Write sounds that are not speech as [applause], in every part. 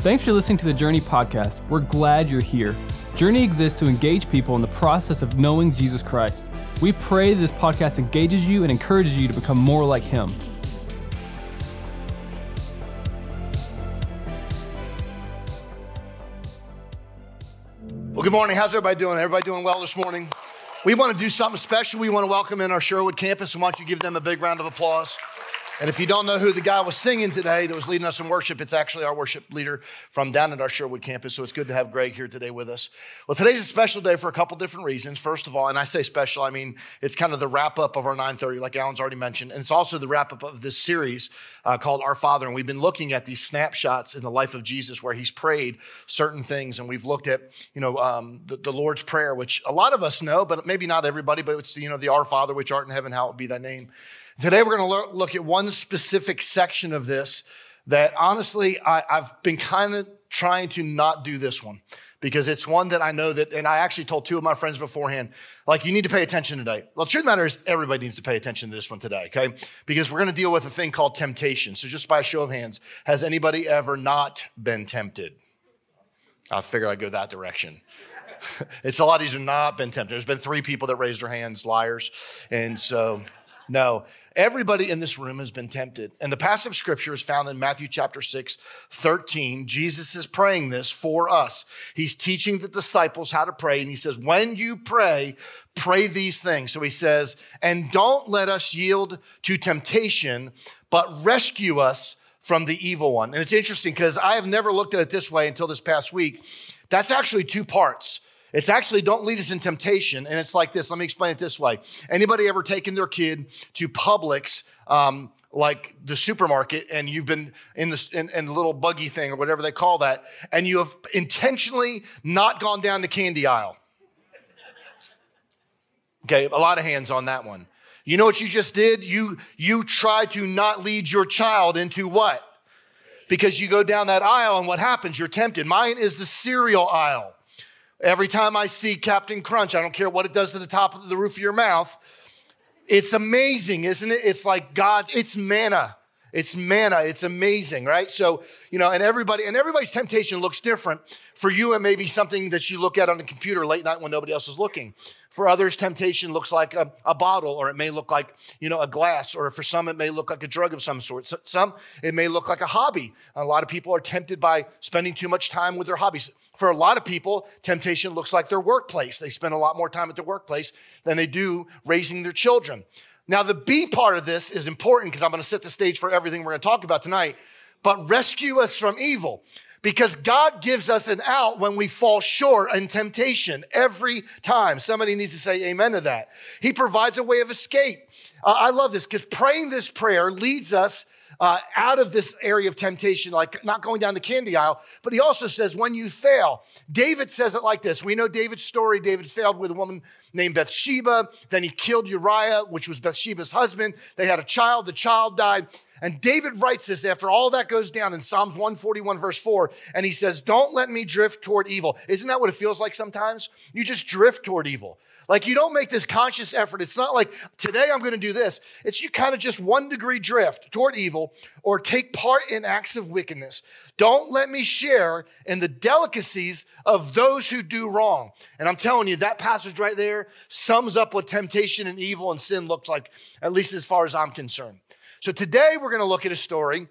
Thanks for listening to the Journey podcast. We're glad you're here. Journey exists to engage people in the process of knowing Jesus Christ. We pray this podcast engages you and encourages you to become more like Him. Well, good morning. How's everybody doing? Everybody doing well this morning? We want to do something special. We want to welcome in our Sherwood campus. And don't you give them a big round of applause? And if you don't know who the guy was singing today that was leading us in worship, it's actually our worship leader from down at our Sherwood campus. So it's good to have Greg here today with us. Well, today's a special day for a couple different reasons. First of all, and I say special, I mean it's kind of the wrap up of our 930, like Alan's already mentioned, and it's also the wrap up of this series uh, called Our Father. And we've been looking at these snapshots in the life of Jesus where he's prayed certain things, and we've looked at you know um, the, the Lord's prayer, which a lot of us know, but maybe not everybody. But it's you know the Our Father which art in heaven, hallowed be thy name. Today, we're going to look at one specific section of this that honestly, I, have been kind of trying to not do this one because it's one that I know that, and I actually told two of my friends beforehand, like, you need to pay attention today. Well, the truth of the matter is, everybody needs to pay attention to this one today, okay? Because we're going to deal with a thing called temptation. So, just by a show of hands, has anybody ever not been tempted? I figured I'd go that direction. [laughs] it's a lot easier not been tempted. There's been three people that raised their hands, liars. And so, no, everybody in this room has been tempted. And the passage of scripture is found in Matthew chapter 6, 13. Jesus is praying this for us. He's teaching the disciples how to pray. And he says, When you pray, pray these things. So he says, And don't let us yield to temptation, but rescue us from the evil one. And it's interesting because I have never looked at it this way until this past week. That's actually two parts. It's actually don't lead us in temptation. And it's like this. Let me explain it this way. Anybody ever taken their kid to Publix, um, like the supermarket, and you've been in the, in, in the little buggy thing or whatever they call that, and you have intentionally not gone down the candy aisle? Okay, a lot of hands on that one. You know what you just did? You you try to not lead your child into what? Because you go down that aisle and what happens? You're tempted. Mine is the cereal aisle. Every time I see Captain Crunch, I don't care what it does to the top of the roof of your mouth. It's amazing, isn't it? It's like God's, it's manna. It's manna. It's amazing, right? So, you know, and everybody, and everybody's temptation looks different. For you, it may be something that you look at on the computer late night when nobody else is looking. For others, temptation looks like a, a, bottle, or it may look like, you know, a glass, or for some, it may look like a drug of some sort. So, some, it may look like a hobby. A lot of people are tempted by spending too much time with their hobbies. For a lot of people, temptation looks like their workplace. They spend a lot more time at their workplace than they do raising their children. Now, the B part of this is important because I'm going to set the stage for everything we're going to talk about tonight. But rescue us from evil because God gives us an out when we fall short in temptation every time. Somebody needs to say amen to that. He provides a way of escape. Uh, I love this because praying this prayer leads us uh, out of this area of temptation, like not going down the candy aisle. But he also says, when you fail, David says it like this. We know David's story. David failed with a woman named Bathsheba. Then he killed Uriah, which was Bathsheba's husband. They had a child. The child died. And David writes this after all that goes down in Psalms 141, verse 4. And he says, Don't let me drift toward evil. Isn't that what it feels like sometimes? You just drift toward evil. Like you don't make this conscious effort. It's not like today I'm going to do this. It's you kind of just one degree drift toward evil or take part in acts of wickedness. Don't let me share in the delicacies of those who do wrong. And I'm telling you, that passage right there sums up what temptation and evil and sin looks like, at least as far as I'm concerned. So today we're going to look at a story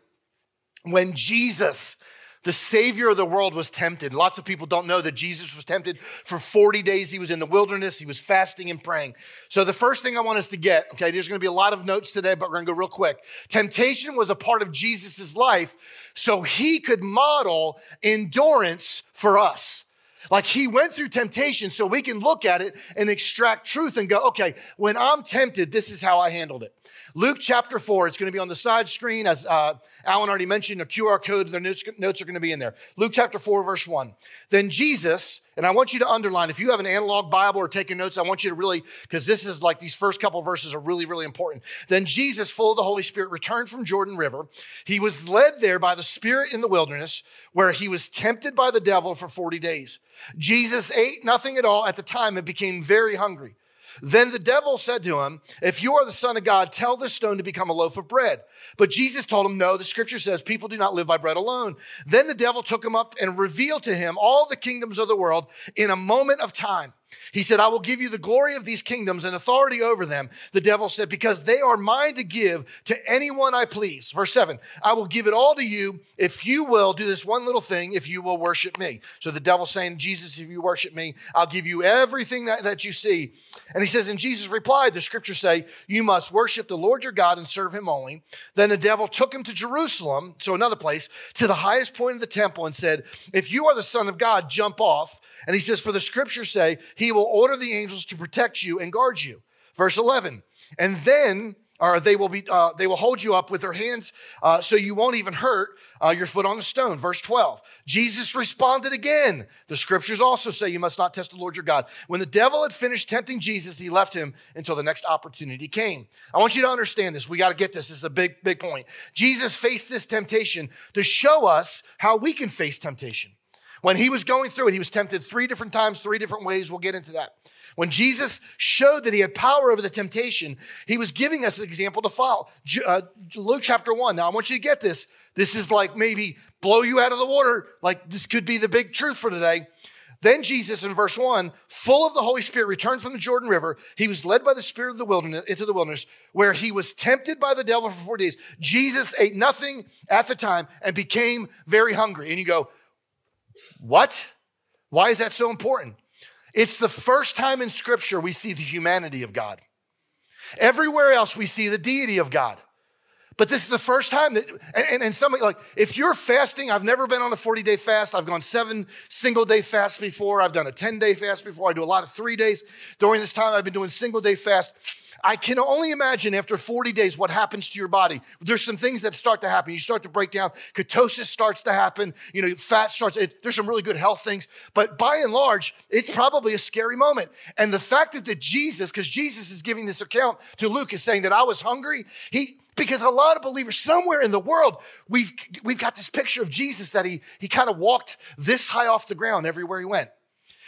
when Jesus the Savior of the world was tempted. Lots of people don't know that Jesus was tempted for 40 days. He was in the wilderness, he was fasting and praying. So, the first thing I want us to get, okay, there's gonna be a lot of notes today, but we're gonna go real quick. Temptation was a part of Jesus' life, so he could model endurance for us. Like he went through temptation so we can look at it and extract truth and go, okay, when I'm tempted, this is how I handled it. Luke chapter 4, it's going to be on the side screen. As uh, Alan already mentioned, a QR code, their notes, notes are going to be in there. Luke chapter 4, verse 1. Then Jesus, and I want you to underline, if you have an analog Bible or taking notes, I want you to really, because this is like these first couple verses are really, really important. Then Jesus, full of the Holy Spirit, returned from Jordan River. He was led there by the Spirit in the wilderness, where he was tempted by the devil for 40 days. Jesus ate nothing at all at the time and became very hungry. Then the devil said to him, If you are the Son of God, tell this stone to become a loaf of bread. But Jesus told him, No, the scripture says people do not live by bread alone. Then the devil took him up and revealed to him all the kingdoms of the world in a moment of time. He said, I will give you the glory of these kingdoms and authority over them. The devil said, because they are mine to give to anyone I please. Verse seven, I will give it all to you if you will do this one little thing, if you will worship me. So the devil's saying, Jesus, if you worship me, I'll give you everything that, that you see. And he says, and Jesus replied, the scriptures say, you must worship the Lord your God and serve him only. Then the devil took him to Jerusalem, so another place, to the highest point of the temple and said, if you are the son of God, jump off. And he says, For the scriptures say, He will order the angels to protect you and guard you. Verse 11. And then, or they will be, uh, they will hold you up with their hands uh, so you won't even hurt uh, your foot on the stone. Verse 12. Jesus responded again. The scriptures also say you must not test the Lord your God. When the devil had finished tempting Jesus, he left him until the next opportunity came. I want you to understand this. We got to get this. This is a big, big point. Jesus faced this temptation to show us how we can face temptation. When he was going through it, he was tempted three different times, three different ways. We'll get into that. When Jesus showed that he had power over the temptation, he was giving us an example to follow. Uh, Luke chapter one. Now, I want you to get this. This is like maybe blow you out of the water. Like this could be the big truth for today. Then Jesus, in verse one, full of the Holy Spirit, returned from the Jordan River. He was led by the Spirit of the wilderness into the wilderness, where he was tempted by the devil for 40 days. Jesus ate nothing at the time and became very hungry. And you go, what? Why is that so important? It's the first time in Scripture we see the humanity of God. Everywhere else we see the deity of God. But this is the first time that, and, and, and somebody like, if you're fasting, I've never been on a 40 day fast. I've gone seven single day fasts before. I've done a 10 day fast before. I do a lot of three days. During this time, I've been doing single day fast. I can only imagine after 40 days what happens to your body. There's some things that start to happen. You start to break down. Ketosis starts to happen. You know, fat starts. It, there's some really good health things. But by and large, it's probably a scary moment. And the fact that the Jesus, because Jesus is giving this account to Luke, is saying that I was hungry. He because a lot of believers somewhere in the world we've we've got this picture of Jesus that he he kind of walked this high off the ground everywhere he went.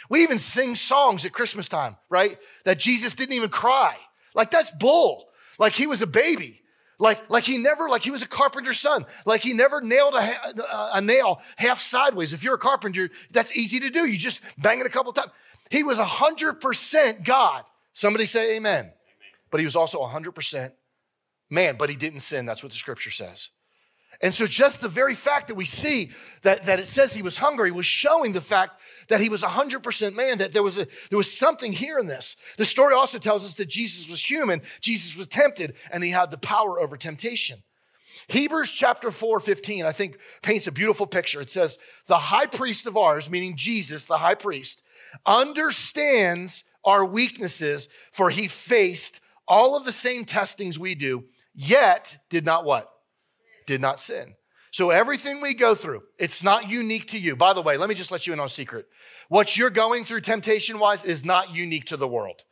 We even sing songs at Christmas time, right? That Jesus didn't even cry. Like that's bull. Like he was a baby. Like, like he never, like he was a carpenter's son. Like he never nailed a, a nail half sideways. If you're a carpenter, that's easy to do. You just bang it a couple times. He was 100% God. Somebody say amen. amen. But he was also 100% man, but he didn't sin. That's what the scripture says. And so, just the very fact that we see that, that it says he was hungry was showing the fact that he was 100% man, that there was, a, there was something here in this. The story also tells us that Jesus was human, Jesus was tempted, and he had the power over temptation. Hebrews chapter 4, 15, I think paints a beautiful picture. It says, The high priest of ours, meaning Jesus, the high priest, understands our weaknesses, for he faced all of the same testings we do, yet did not what? did not sin. So everything we go through, it's not unique to you. By the way, let me just let you in on a secret. What you're going through temptation wise is not unique to the world.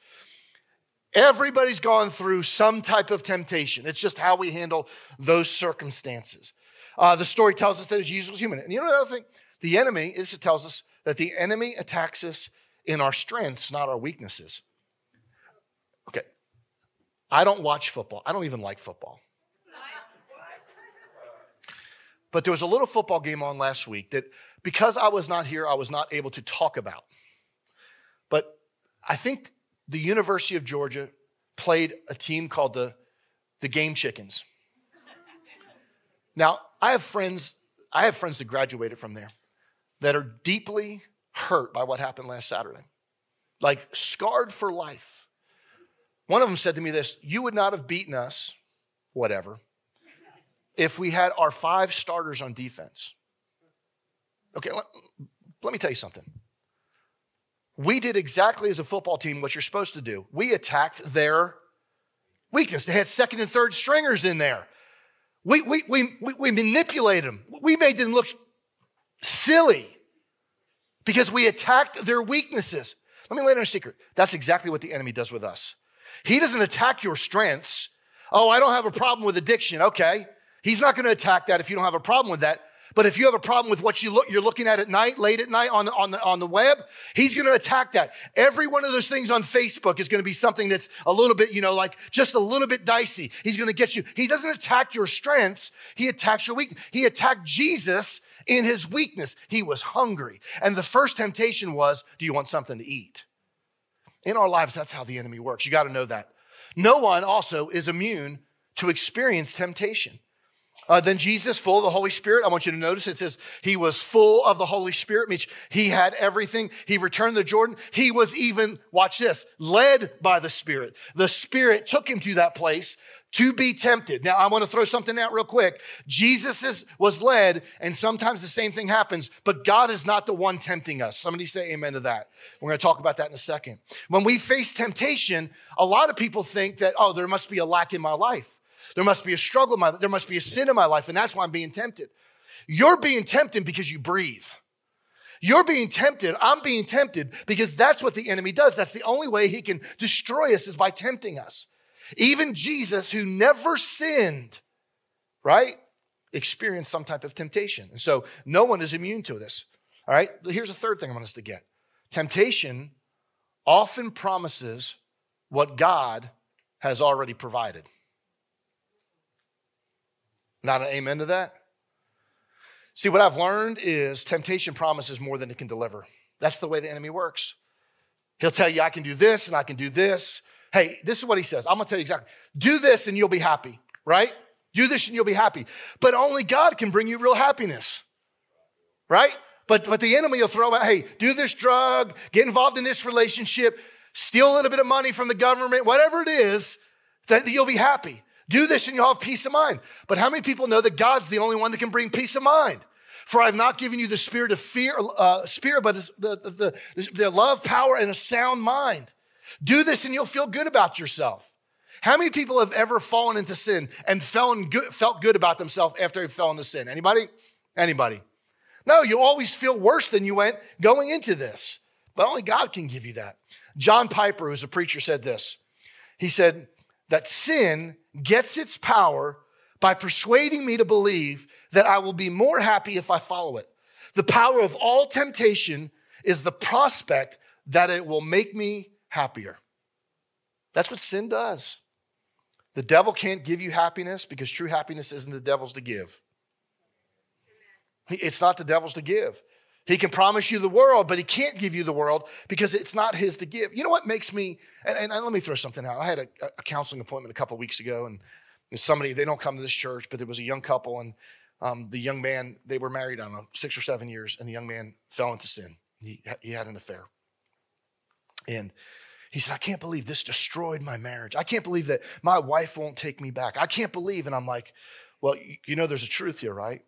Everybody's gone through some type of temptation. It's just how we handle those circumstances. Uh, the story tells us that Jesus was human. And you know another thing? The enemy is it tells us that the enemy attacks us in our strengths, not our weaknesses. Okay. I don't watch football. I don't even like football. But there was a little football game on last week that because I was not here, I was not able to talk about. But I think the University of Georgia played a team called the, the Game Chickens. Now, I have friends, I have friends that graduated from there that are deeply hurt by what happened last Saturday. Like scarred for life. One of them said to me this, you would not have beaten us, whatever, if we had our five starters on defense. Okay, let, let me tell you something. We did exactly as a football team what you're supposed to do. We attacked their weakness. They had second and third stringers in there. We, we, we, we, we manipulated them. We made them look silly because we attacked their weaknesses. Let me lay down a secret. That's exactly what the enemy does with us. He doesn't attack your strengths. Oh, I don't have a problem with addiction. Okay. He's not going to attack that if you don't have a problem with that. But if you have a problem with what you look, you're looking at at night, late at night on the, on the, on the web, he's going to attack that. Every one of those things on Facebook is going to be something that's a little bit, you know, like just a little bit dicey. He's going to get you. He doesn't attack your strengths. He attacks your weakness. He attacked Jesus in his weakness. He was hungry. And the first temptation was, do you want something to eat? In our lives, that's how the enemy works. You got to know that. No one also is immune to experience temptation. Uh, then Jesus, full of the Holy Spirit, I want you to notice it says he was full of the Holy Spirit, means he had everything. He returned to Jordan. He was even, watch this, led by the Spirit. The Spirit took him to that place to be tempted. Now, I want to throw something out real quick. Jesus is, was led, and sometimes the same thing happens, but God is not the one tempting us. Somebody say amen to that. We're going to talk about that in a second. When we face temptation, a lot of people think that, oh, there must be a lack in my life. There must be a struggle in my life. there must be a sin in my life, and that's why I'm being tempted. You're being tempted because you breathe. You're being tempted. I'm being tempted because that's what the enemy does. That's the only way he can destroy us is by tempting us. Even Jesus, who never sinned, right, experienced some type of temptation. And so no one is immune to this. All right, here's a third thing I want us to get temptation often promises what God has already provided. Not an amen to that? See, what I've learned is temptation promises more than it can deliver. That's the way the enemy works. He'll tell you, I can do this and I can do this. Hey, this is what he says. I'm gonna tell you exactly. Do this and you'll be happy, right? Do this and you'll be happy. But only God can bring you real happiness, right? But, but the enemy will throw out, hey, do this drug, get involved in this relationship, steal a little bit of money from the government, whatever it is, that you'll be happy. Do this and you'll have peace of mind. But how many people know that God's the only one that can bring peace of mind? For I've not given you the spirit of fear, uh, spirit, but the, the, the, the love, power, and a sound mind. Do this and you'll feel good about yourself. How many people have ever fallen into sin and felt good, felt good about themselves after they fell into sin? Anybody? Anybody? No, you always feel worse than you went going into this. But only God can give you that. John Piper, who's a preacher, said this. He said that sin gets its power by persuading me to believe that I will be more happy if I follow it. The power of all temptation is the prospect that it will make me happier. That's what sin does. The devil can't give you happiness because true happiness isn't the devil's to give. It's not the devil's to give. He can promise you the world, but he can't give you the world because it's not his to give. You know what makes me, and, and let me throw something out. I had a, a counseling appointment a couple weeks ago, and somebody, they don't come to this church, but there was a young couple, and um, the young man, they were married, I don't know, six or seven years, and the young man fell into sin. He, he had an affair. And he said, I can't believe this destroyed my marriage. I can't believe that my wife won't take me back. I can't believe. And I'm like, well, you know, there's a truth here, right?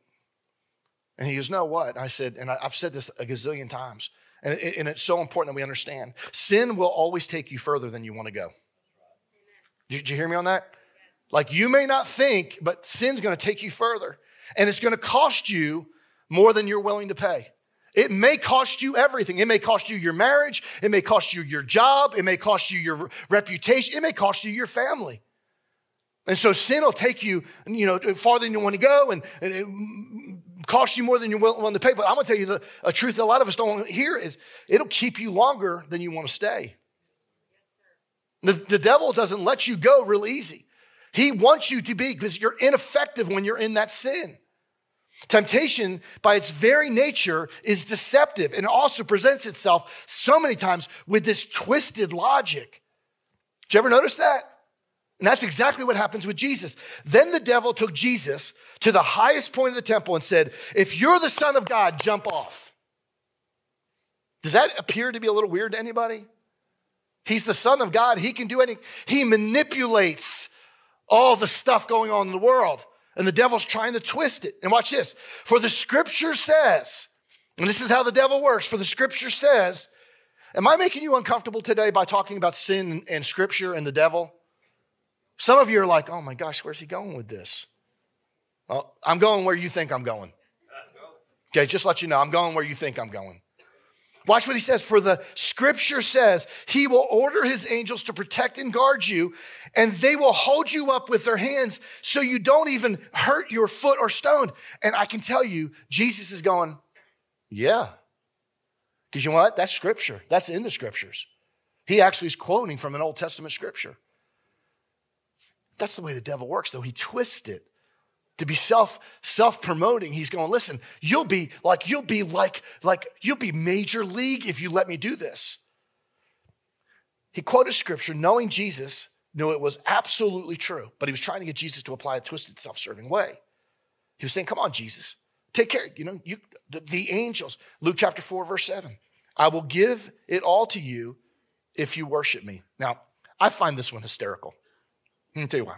And he goes, No, what? I said, and I've said this a gazillion times, and, and it's so important that we understand sin will always take you further than you want to go. Did, did you hear me on that? Like you may not think, but sin's going to take you further, and it's going to cost you more than you're willing to pay. It may cost you everything. It may cost you your marriage. It may cost you your job. It may cost you your reputation. It may cost you your family. And so sin will take you, you know, farther than you want to go and, and it cost you more than you're willing to pay. But I'm going to tell you the, a truth that a lot of us don't hear is it'll keep you longer than you want to stay. The, the devil doesn't let you go real easy. He wants you to be because you're ineffective when you're in that sin. Temptation, by its very nature, is deceptive and also presents itself so many times with this twisted logic. Did you ever notice that? And that's exactly what happens with Jesus. Then the devil took Jesus to the highest point of the temple and said, If you're the Son of God, jump off. Does that appear to be a little weird to anybody? He's the Son of God. He can do anything. He manipulates all the stuff going on in the world. And the devil's trying to twist it. And watch this. For the scripture says, and this is how the devil works, for the scripture says, Am I making you uncomfortable today by talking about sin and scripture and the devil? Some of you are like, oh my gosh, where's he going with this? Well, I'm going where you think I'm going. Okay, just let you know, I'm going where you think I'm going. Watch what he says. For the scripture says, He will order His angels to protect and guard you, and they will hold you up with their hands so you don't even hurt your foot or stone. And I can tell you, Jesus is going, Yeah. Because you know what? That's scripture. That's in the scriptures. He actually is quoting from an Old Testament scripture. That's the way the devil works, though. He twists it to be self self promoting. He's going, listen, you'll be like you'll be like like you'll be major league if you let me do this. He quoted scripture, knowing Jesus knew it was absolutely true, but he was trying to get Jesus to apply a twisted, self-serving way. He was saying, "Come on, Jesus, take care. You know, you the, the angels. Luke chapter four, verse seven. I will give it all to you if you worship me. Now, I find this one hysterical. Let me tell you why.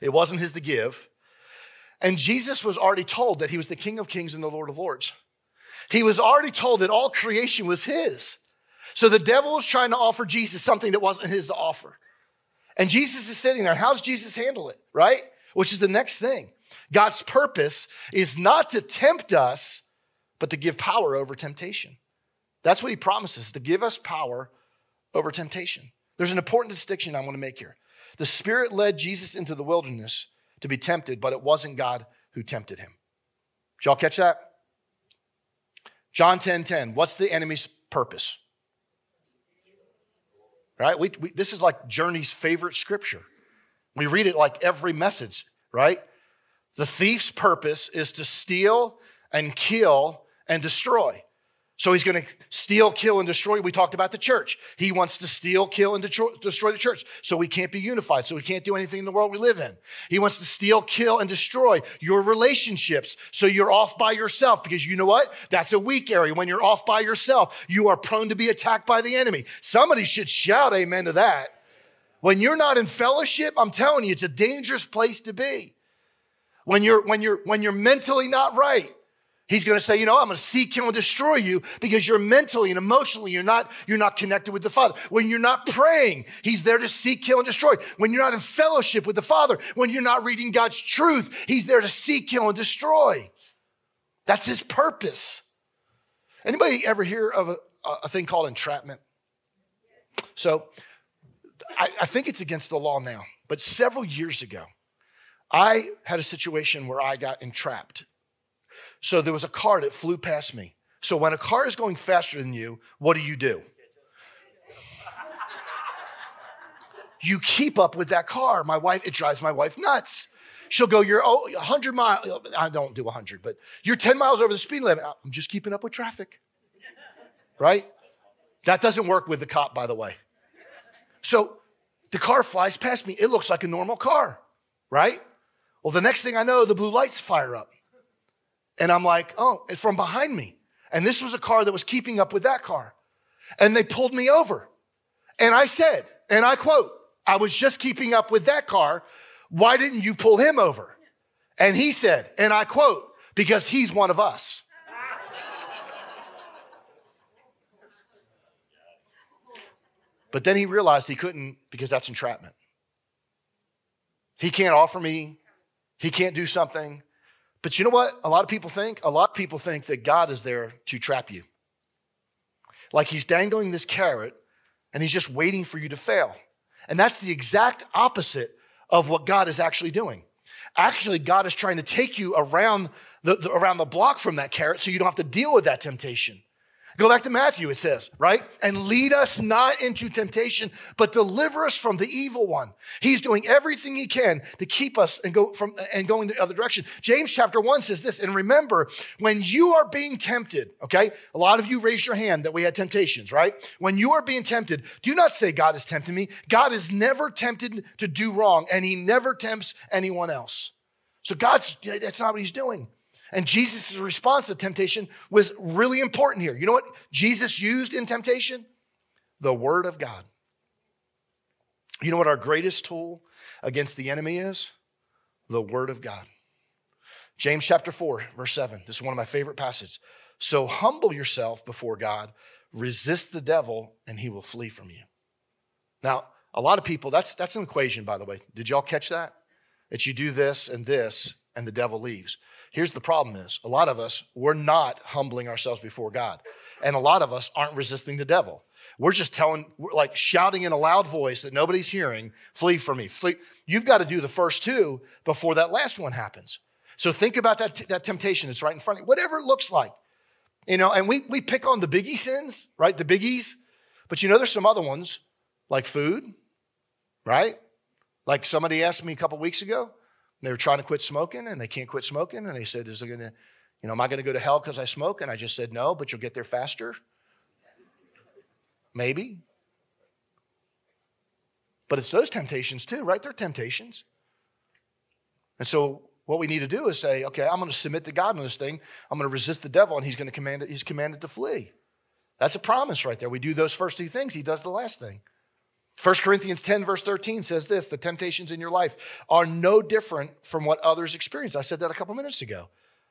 It wasn't his to give. And Jesus was already told that he was the King of Kings and the Lord of Lords. He was already told that all creation was his. So the devil was trying to offer Jesus something that wasn't his to offer. And Jesus is sitting there. How does Jesus handle it? Right? Which is the next thing. God's purpose is not to tempt us, but to give power over temptation. That's what he promises to give us power over temptation. There's an important distinction I want to make here. The Spirit led Jesus into the wilderness to be tempted, but it wasn't God who tempted him. Did y'all catch that? John 10 10. What's the enemy's purpose? Right? We, we, this is like Journey's favorite scripture. We read it like every message, right? The thief's purpose is to steal and kill and destroy. So he's going to steal, kill, and destroy. We talked about the church. He wants to steal, kill, and destroy the church. So we can't be unified. So we can't do anything in the world we live in. He wants to steal, kill, and destroy your relationships. So you're off by yourself because you know what? That's a weak area. When you're off by yourself, you are prone to be attacked by the enemy. Somebody should shout amen to that. When you're not in fellowship, I'm telling you, it's a dangerous place to be. When you're, when you're, when you're mentally not right, He's going to say, you know, I'm going to seek, kill, and destroy you because you're mentally and emotionally, you're not, you're not connected with the Father. When you're not praying, He's there to seek, kill, and destroy. When you're not in fellowship with the Father, when you're not reading God's truth, He's there to seek, kill, and destroy. That's His purpose. Anybody ever hear of a, a thing called entrapment? So I, I think it's against the law now, but several years ago, I had a situation where I got entrapped so there was a car that flew past me. So when a car is going faster than you, what do you do? You keep up with that car. My wife, it drives my wife nuts. She'll go, You're oh, 100 miles. I don't do 100, but you're 10 miles over the speed limit. I'm just keeping up with traffic. Right? That doesn't work with the cop, by the way. So the car flies past me. It looks like a normal car, right? Well, the next thing I know, the blue lights fire up. And I'm like, oh, it's from behind me. And this was a car that was keeping up with that car. And they pulled me over. And I said, and I quote, I was just keeping up with that car. Why didn't you pull him over? And he said, and I quote, because he's one of us. But then he realized he couldn't because that's entrapment. He can't offer me, he can't do something. But you know what? A lot of people think? A lot of people think that God is there to trap you. Like he's dangling this carrot and he's just waiting for you to fail. And that's the exact opposite of what God is actually doing. Actually, God is trying to take you around the, the, around the block from that carrot so you don't have to deal with that temptation. Go back to Matthew, it says, right? And lead us not into temptation, but deliver us from the evil one. He's doing everything he can to keep us and go from and going the other direction. James chapter one says this, and remember, when you are being tempted, okay, a lot of you raised your hand that we had temptations, right? When you are being tempted, do not say God is tempting me. God is never tempted to do wrong, and he never tempts anyone else. So God's that's not what he's doing. And Jesus' response to temptation was really important here. You know what Jesus used in temptation? The Word of God. You know what our greatest tool against the enemy is? The Word of God. James chapter 4, verse 7. This is one of my favorite passages. So humble yourself before God, resist the devil, and he will flee from you. Now, a lot of people, that's, that's an equation, by the way. Did y'all catch that? That you do this and this, and the devil leaves. Here's the problem is a lot of us, we're not humbling ourselves before God. And a lot of us aren't resisting the devil. We're just telling, we're like shouting in a loud voice that nobody's hearing, flee from me. Flee. You've got to do the first two before that last one happens. So think about that, that temptation that's right in front of you, whatever it looks like. You know, and we, we pick on the biggie sins, right? The biggies. But you know, there's some other ones like food, right? Like somebody asked me a couple weeks ago, they were trying to quit smoking and they can't quit smoking. And they said, Is it gonna, you know, am I gonna go to hell because I smoke? And I just said, No, but you'll get there faster. Maybe. But it's those temptations too, right? They're temptations. And so what we need to do is say, okay, I'm going to submit to God in this thing. I'm going to resist the devil, and he's going to command it, he's commanded to flee. That's a promise right there. We do those first two things, he does the last thing. 1 Corinthians 10, verse 13 says this the temptations in your life are no different from what others experience. I said that a couple minutes ago.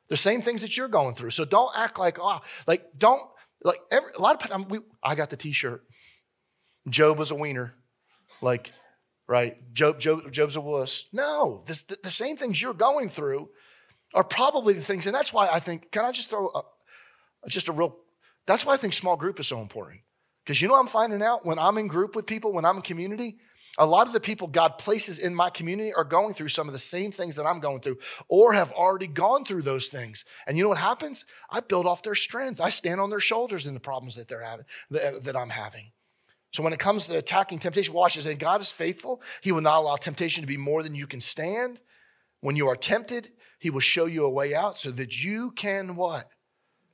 The same things that you're going through. So don't act like, oh, like, don't, like, every, a lot of times, we, I got the t shirt. Job was a wiener. Like, right? Job, Job, Job's a wuss. No, this, the, the same things you're going through are probably the things, and that's why I think, can I just throw a, just a real, that's why I think small group is so important. Because you know I'm finding out when I'm in group with people, when I'm in community, a lot of the people God places in my community are going through some of the same things that I'm going through or have already gone through those things. And you know what happens? I build off their strength. I stand on their shoulders in the problems that they're having, that I'm having. So when it comes to attacking temptation, watch this. And God is faithful. He will not allow temptation to be more than you can stand. When you are tempted, he will show you a way out so that you can what?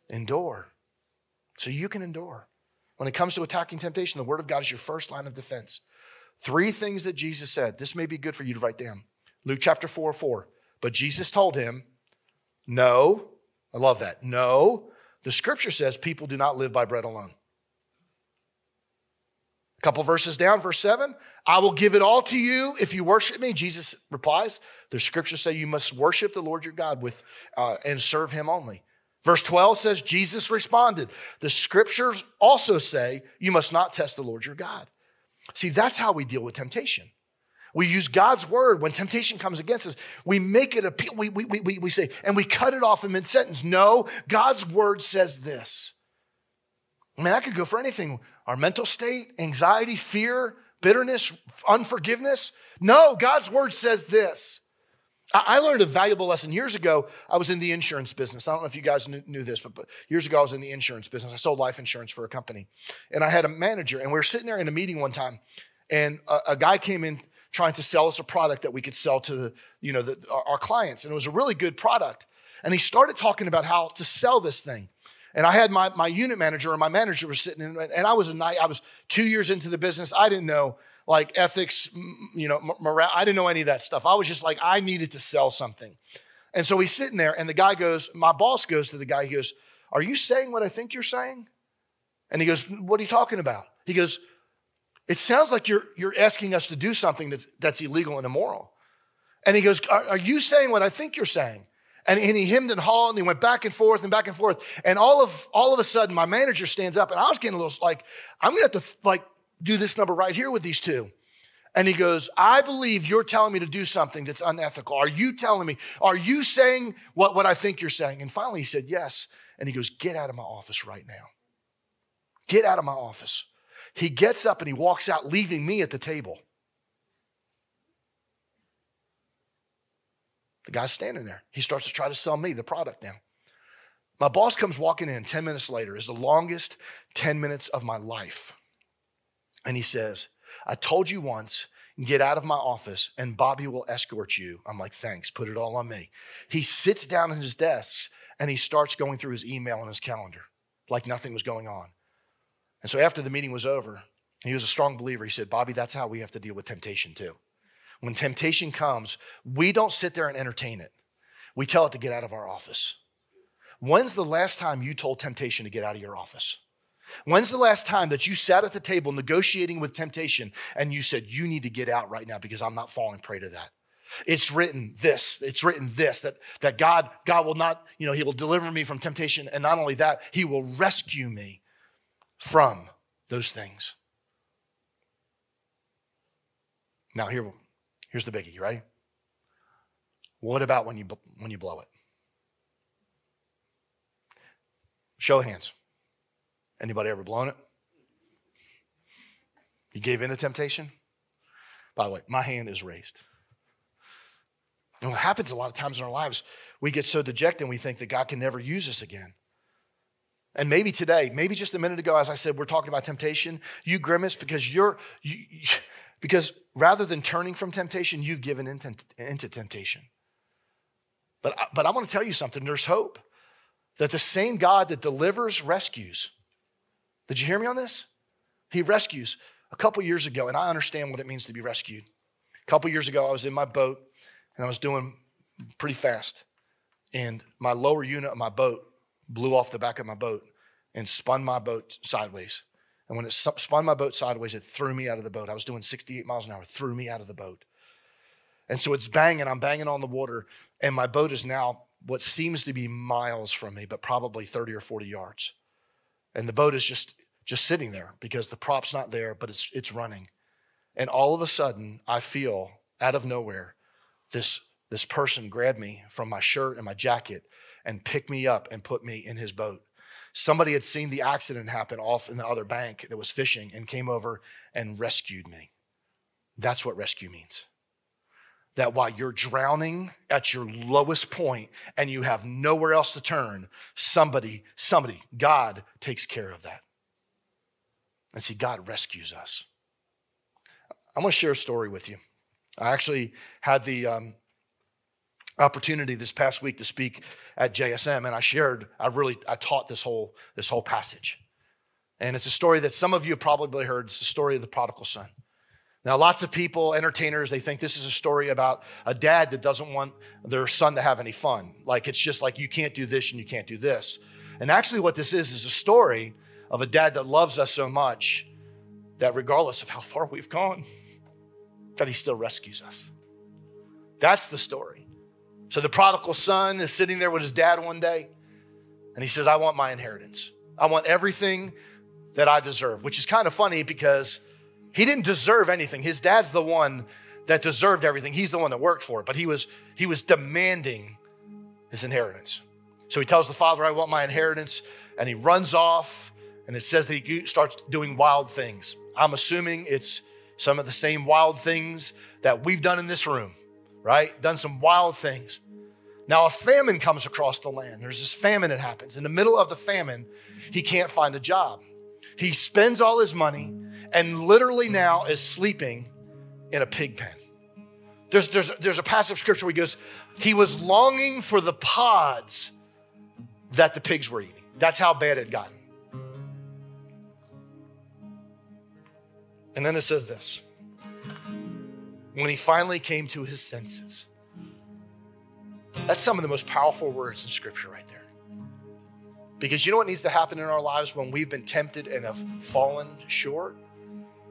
Endure. So you can endure. When it comes to attacking temptation, the word of God is your first line of defense. Three things that Jesus said. This may be good for you to write down. Luke chapter 4 4. But Jesus told him, No, I love that. No, the scripture says people do not live by bread alone. A couple verses down, verse 7 I will give it all to you if you worship me. Jesus replies, The scriptures say you must worship the Lord your God with uh, and serve him only. Verse 12 says, Jesus responded, The scriptures also say you must not test the Lord your God. See, that's how we deal with temptation. We use God's word when temptation comes against us. We make it appeal. We, we, we, we say, and we cut it off in mid sentence. No, God's word says this. I mean, I could go for anything our mental state, anxiety, fear, bitterness, unforgiveness. No, God's word says this. I learned a valuable lesson years ago. I was in the insurance business. I don't know if you guys knew, this, but, years ago I was in the insurance business. I sold life insurance for a company. And I had a manager, and we were sitting there in a meeting one time, and a, a guy came in trying to sell us a product that we could sell to the, you know, the, our, our clients. And it was a really good product. And he started talking about how to sell this thing. And I had my, my unit manager and my manager was sitting in, and I was a night, I was two years into the business. I didn't know like ethics, you know, morale. I didn't know any of that stuff. I was just like, I needed to sell something. And so he's sitting there, and the guy goes, my boss goes to the guy, he goes, Are you saying what I think you're saying? And he goes, What are you talking about? He goes, It sounds like you're, you're asking us to do something that's, that's illegal and immoral. And he goes, are, are you saying what I think you're saying? And, and he hemmed and hawed and he went back and forth and back and forth. And all of all of a sudden, my manager stands up and I was getting a little like, I'm gonna have to like do this number right here with these two. And he goes, I believe you're telling me to do something that's unethical. Are you telling me? Are you saying what, what I think you're saying? And finally he said, Yes. And he goes, Get out of my office right now. Get out of my office. He gets up and he walks out, leaving me at the table. The guy's standing there. He starts to try to sell me the product now. My boss comes walking in 10 minutes later, is the longest 10 minutes of my life. And he says, I told you once, get out of my office and Bobby will escort you. I'm like, thanks, put it all on me. He sits down at his desk and he starts going through his email and his calendar like nothing was going on. And so after the meeting was over, he was a strong believer. He said, Bobby, that's how we have to deal with temptation too. When temptation comes, we don't sit there and entertain it. We tell it to get out of our office. When's the last time you told temptation to get out of your office? When's the last time that you sat at the table negotiating with temptation and you said, You need to get out right now because I'm not falling prey to that? It's written this, it's written this, that, that God, God will not, you know, He will deliver me from temptation. And not only that, He will rescue me from those things. Now, here, here's the biggie, You ready? What about when you, when you blow it? Show of hands. Anybody ever blown it? You gave in to temptation? By the way, my hand is raised. And what happens a lot of times in our lives, we get so dejected and we think that God can never use us again. And maybe today, maybe just a minute ago, as I said, we're talking about temptation. You grimace because you're, you, [laughs] because rather than turning from temptation, you've given into, into temptation. But, but I want to tell you something there's hope that the same God that delivers rescues. Did you hear me on this? He rescues. A couple years ago, and I understand what it means to be rescued. A couple years ago, I was in my boat and I was doing pretty fast. And my lower unit of my boat blew off the back of my boat and spun my boat sideways. And when it spun my boat sideways, it threw me out of the boat. I was doing 68 miles an hour, threw me out of the boat. And so it's banging, I'm banging on the water, and my boat is now what seems to be miles from me, but probably 30 or 40 yards. And the boat is just just sitting there because the prop's not there, but it's it's running. And all of a sudden, I feel out of nowhere this this person grab me from my shirt and my jacket and pick me up and put me in his boat. Somebody had seen the accident happen off in the other bank that was fishing and came over and rescued me. That's what rescue means. That while you're drowning at your lowest point and you have nowhere else to turn, somebody, somebody, God takes care of that. And see, God rescues us. I'm to share a story with you. I actually had the um, opportunity this past week to speak at JSM, and I shared, I really, I taught this whole this whole passage, and it's a story that some of you have probably heard. It's the story of the prodigal son. Now, lots of people, entertainers, they think this is a story about a dad that doesn't want their son to have any fun. Like it's just like you can't do this and you can't do this. And actually, what this is is a story of a dad that loves us so much that regardless of how far we've gone, that he still rescues us. That's the story. So the prodigal son is sitting there with his dad one day, and he says, I want my inheritance. I want everything that I deserve, which is kind of funny because he didn't deserve anything. His dad's the one that deserved everything. He's the one that worked for it, but he was he was demanding his inheritance. So he tells the father, I want my inheritance, and he runs off, and it says that he starts doing wild things. I'm assuming it's some of the same wild things that we've done in this room right? Done some wild things. Now, a famine comes across the land. There's this famine that happens. In the middle of the famine, he can't find a job. He spends all his money and literally now is sleeping in a pig pen. There's, there's, there's a passage of scripture where he goes, He was longing for the pods that the pigs were eating. That's how bad it had gotten. And then it says this when he finally came to his senses. That's some of the most powerful words in Scripture, right there. Because you know what needs to happen in our lives when we've been tempted and have fallen short?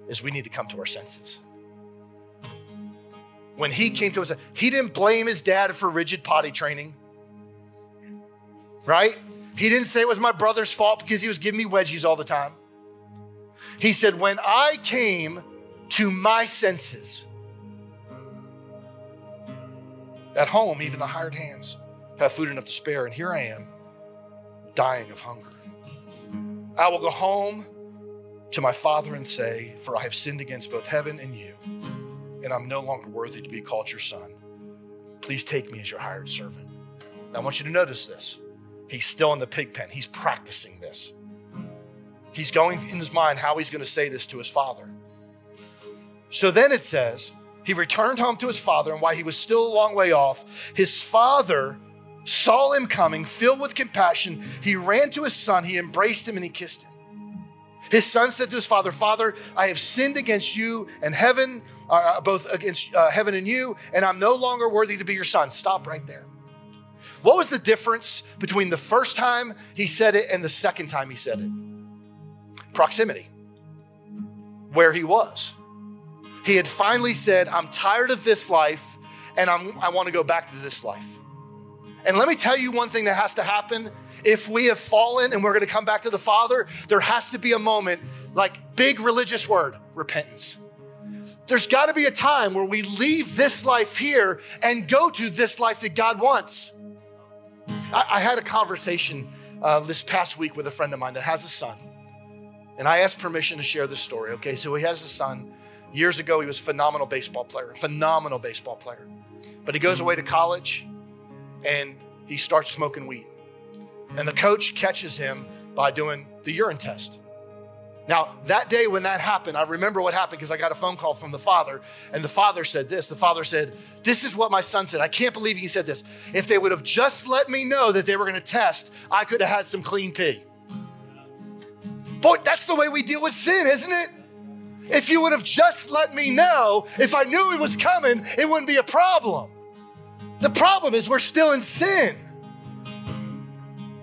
Is we need to come to our senses. When he came to us, he didn't blame his dad for rigid potty training, right? He didn't say it was my brother's fault because he was giving me wedgies all the time. He said, When I came to my senses, At home, even the hired hands have food enough to spare, and here I am, dying of hunger. I will go home to my father and say, For I have sinned against both heaven and you, and I'm no longer worthy to be called your son. Please take me as your hired servant. Now, I want you to notice this. He's still in the pig pen, he's practicing this. He's going in his mind how he's going to say this to his father. So then it says, he returned home to his father, and while he was still a long way off, his father saw him coming, filled with compassion. He ran to his son, he embraced him, and he kissed him. His son said to his father, Father, I have sinned against you and heaven, uh, both against uh, heaven and you, and I'm no longer worthy to be your son. Stop right there. What was the difference between the first time he said it and the second time he said it? Proximity, where he was. He had finally said, I'm tired of this life and I'm, I want to go back to this life. And let me tell you one thing that has to happen. If we have fallen and we're going to come back to the Father, there has to be a moment, like big religious word, repentance. There's got to be a time where we leave this life here and go to this life that God wants. I, I had a conversation uh, this past week with a friend of mine that has a son. And I asked permission to share this story. Okay, so he has a son. Years ago, he was a phenomenal baseball player, phenomenal baseball player. But he goes away to college and he starts smoking weed. And the coach catches him by doing the urine test. Now, that day when that happened, I remember what happened because I got a phone call from the father, and the father said this. The father said, This is what my son said. I can't believe he said this. If they would have just let me know that they were going to test, I could have had some clean pee. Boy, that's the way we deal with sin, isn't it? If you would have just let me know, if I knew it was coming, it wouldn't be a problem. The problem is we're still in sin.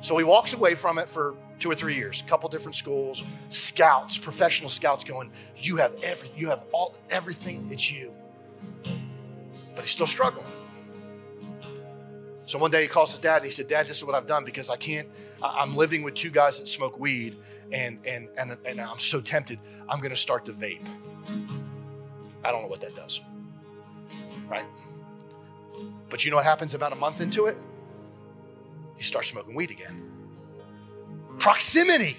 So he walks away from it for two or three years, a couple different schools, scouts, professional scouts going, you have everything, you have all everything, it's you. But he's still struggling. So one day he calls his dad and he said, Dad, this is what I've done because I can't, I'm living with two guys that smoke weed and and and, and I'm so tempted, I'm gonna start to vape. I don't know what that does. Right? But you know what happens about a month into it? He starts smoking weed again. Proximity.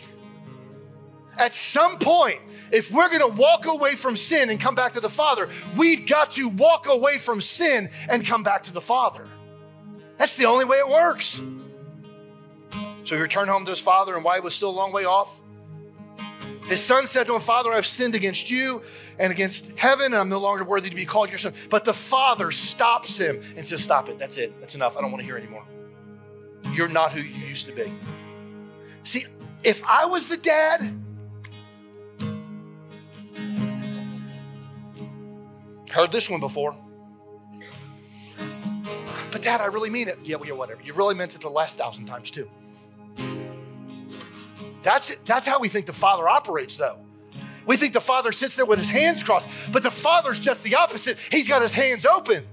At some point, if we're gonna walk away from sin and come back to the Father, we've got to walk away from sin and come back to the Father. That's the only way it works. So he returned home to his father, and while he was still a long way off, his son said to him, Father, I've sinned against you and against heaven, and I'm no longer worthy to be called your son. But the father stops him and says, Stop it. That's it. That's enough. I don't want to hear anymore. You're not who you used to be. See, if I was the dad, heard this one before. But dad, I really mean it. Yeah, well, yeah, whatever. You really meant it the last thousand times too. That's, that's how we think the Father operates, though. We think the Father sits there with his hands crossed, but the Father's just the opposite. He's got his hands open.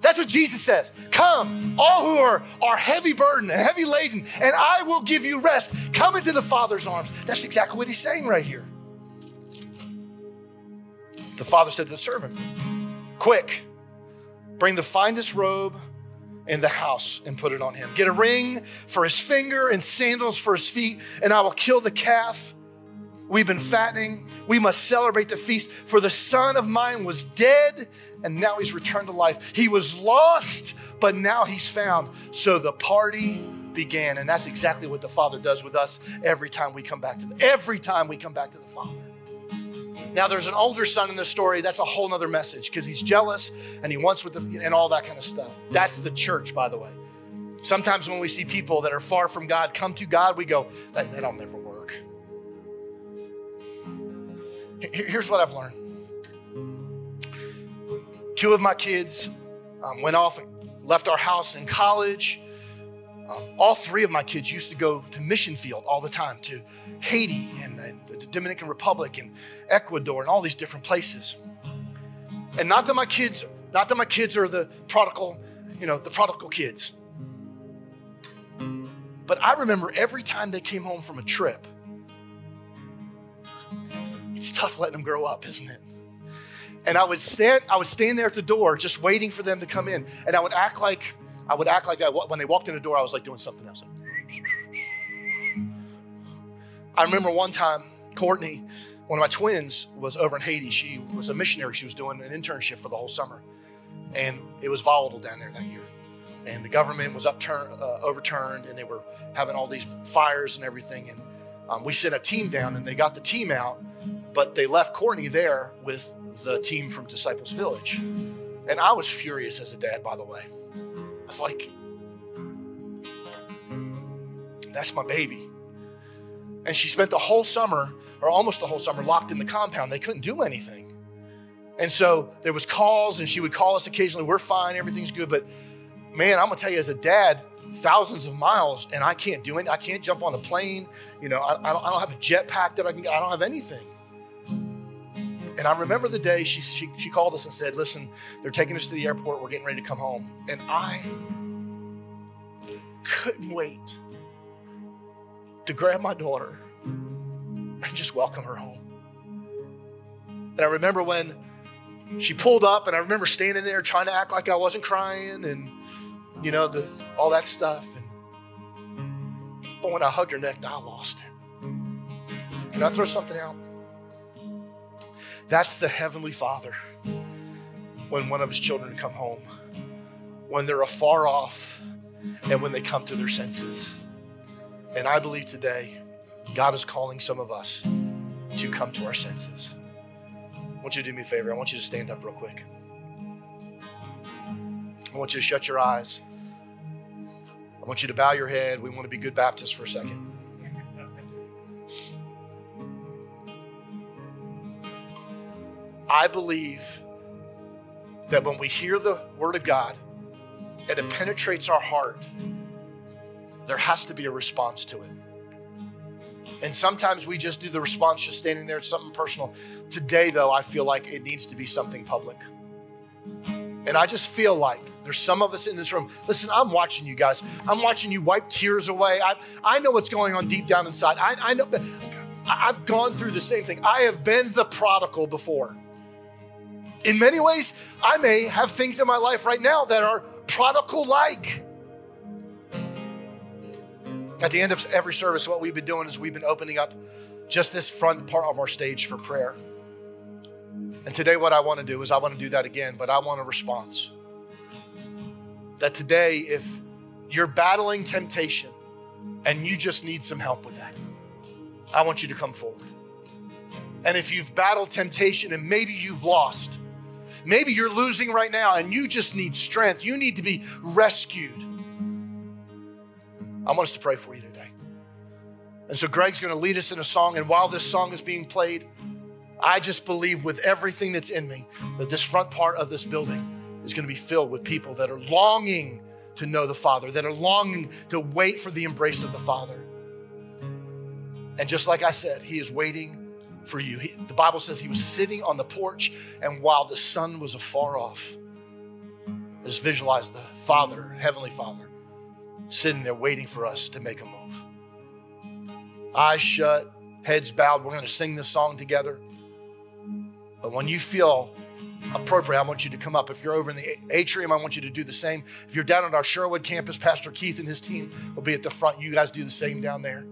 That's what Jesus says. Come, all who are, are heavy burdened and heavy laden, and I will give you rest. Come into the Father's arms. That's exactly what he's saying right here. The Father said to the servant, Quick, bring the finest robe in the house and put it on him. Get a ring for his finger and sandals for his feet, and I will kill the calf. We've been fattening. We must celebrate the feast, for the son of mine was dead and now he's returned to life. He was lost, but now he's found. So the party began, and that's exactly what the Father does with us every time we come back to the, every time we come back to the Father. Now, there's an older son in the story. That's a whole nother message because he's jealous and he wants with the, and all that kind of stuff. That's the church, by the way. Sometimes when we see people that are far from God come to God, we go, that, that'll never work. Here's what I've learned. Two of my kids um, went off and left our house in college. Um, all three of my kids used to go to mission field all the time to Haiti and, and Dominican Republic and Ecuador and all these different places. And not that my kids, not that my kids are the prodigal, you know, the prodigal kids. But I remember every time they came home from a trip, it's tough letting them grow up, isn't it? And I would stand, I would stand there at the door just waiting for them to come in. And I would act like, I would act like I, when they walked in the door, I was like doing something else. I remember one time, Courtney, one of my twins, was over in Haiti. She was a missionary. She was doing an internship for the whole summer. And it was volatile down there that year. And the government was upturned, uh, overturned, and they were having all these fires and everything. And um, we sent a team down, and they got the team out, but they left Courtney there with the team from Disciples Village. And I was furious as a dad, by the way. I was like, that's my baby. And she spent the whole summer, or almost the whole summer, locked in the compound. They couldn't do anything. And so there was calls, and she would call us occasionally. We're fine, everything's good. But man, I'm gonna tell you, as a dad, thousands of miles, and I can't do it. I can't jump on a plane. You know, I, I, don't, have a jetpack that I can. I don't have anything. And I remember the day she, she, she called us and said, Listen, they're taking us to the airport. We're getting ready to come home. And I couldn't wait to grab my daughter and just welcome her home. And I remember when she pulled up, and I remember standing there trying to act like I wasn't crying and, you know, the, all that stuff. And but when I hugged her neck, I lost it. Can I throw something out? That's the Heavenly Father when one of his children come home, when they're afar off, and when they come to their senses. And I believe today, God is calling some of us to come to our senses. I want you to do me a favor. I want you to stand up real quick. I want you to shut your eyes. I want you to bow your head. We want to be good Baptists for a second. I believe that when we hear the Word of God and it penetrates our heart, there has to be a response to it. And sometimes we just do the response just standing there, it's something personal. Today, though, I feel like it needs to be something public. And I just feel like there's some of us in this room. Listen, I'm watching you guys. I'm watching you wipe tears away. I, I know what's going on deep down inside. I, I know I've gone through the same thing. I have been the prodigal before. In many ways, I may have things in my life right now that are prodigal like. At the end of every service, what we've been doing is we've been opening up just this front part of our stage for prayer. And today, what I want to do is I want to do that again, but I want a response. That today, if you're battling temptation and you just need some help with that, I want you to come forward. And if you've battled temptation and maybe you've lost, maybe you're losing right now and you just need strength, you need to be rescued. I want us to pray for you today. And so Greg's going to lead us in a song. And while this song is being played, I just believe with everything that's in me that this front part of this building is going to be filled with people that are longing to know the Father, that are longing to wait for the embrace of the Father. And just like I said, He is waiting for you. He, the Bible says He was sitting on the porch, and while the son was afar off, just visualize the Father, Heavenly Father, sitting there waiting for us to make a move. Eyes shut, heads bowed. We're going to sing this song together. But when you feel appropriate, I want you to come up. If you're over in the atrium, I want you to do the same. If you're down at our Sherwood campus, Pastor Keith and his team will be at the front. You guys do the same down there.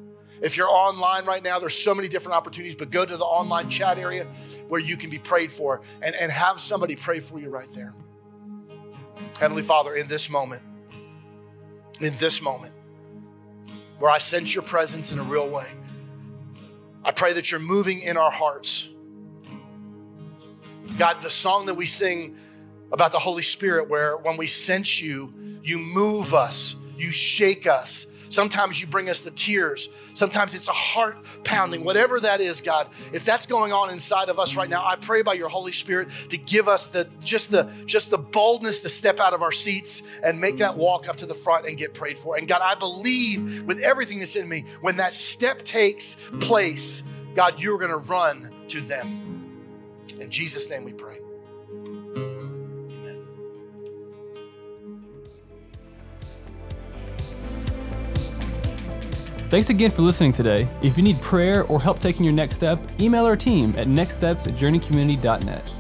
If you're online right now, there's so many different opportunities, but go to the online chat area where you can be prayed for and, and have somebody pray for you right there. Heavenly Father, in this moment, in this moment where I sense your presence in a real way. I pray that you're moving in our hearts. God, the song that we sing about the Holy Spirit, where when we sense you, you move us, you shake us, Sometimes you bring us the tears. Sometimes it's a heart pounding, whatever that is, God. If that's going on inside of us right now, I pray by your Holy Spirit to give us the just the just the boldness to step out of our seats and make that walk up to the front and get prayed for. And God, I believe with everything that's in me, when that step takes place, God, you're going to run to them. In Jesus' name we pray. Thanks again for listening today. If you need prayer or help taking your next step, email our team at nextsteps at journeycommunity.net.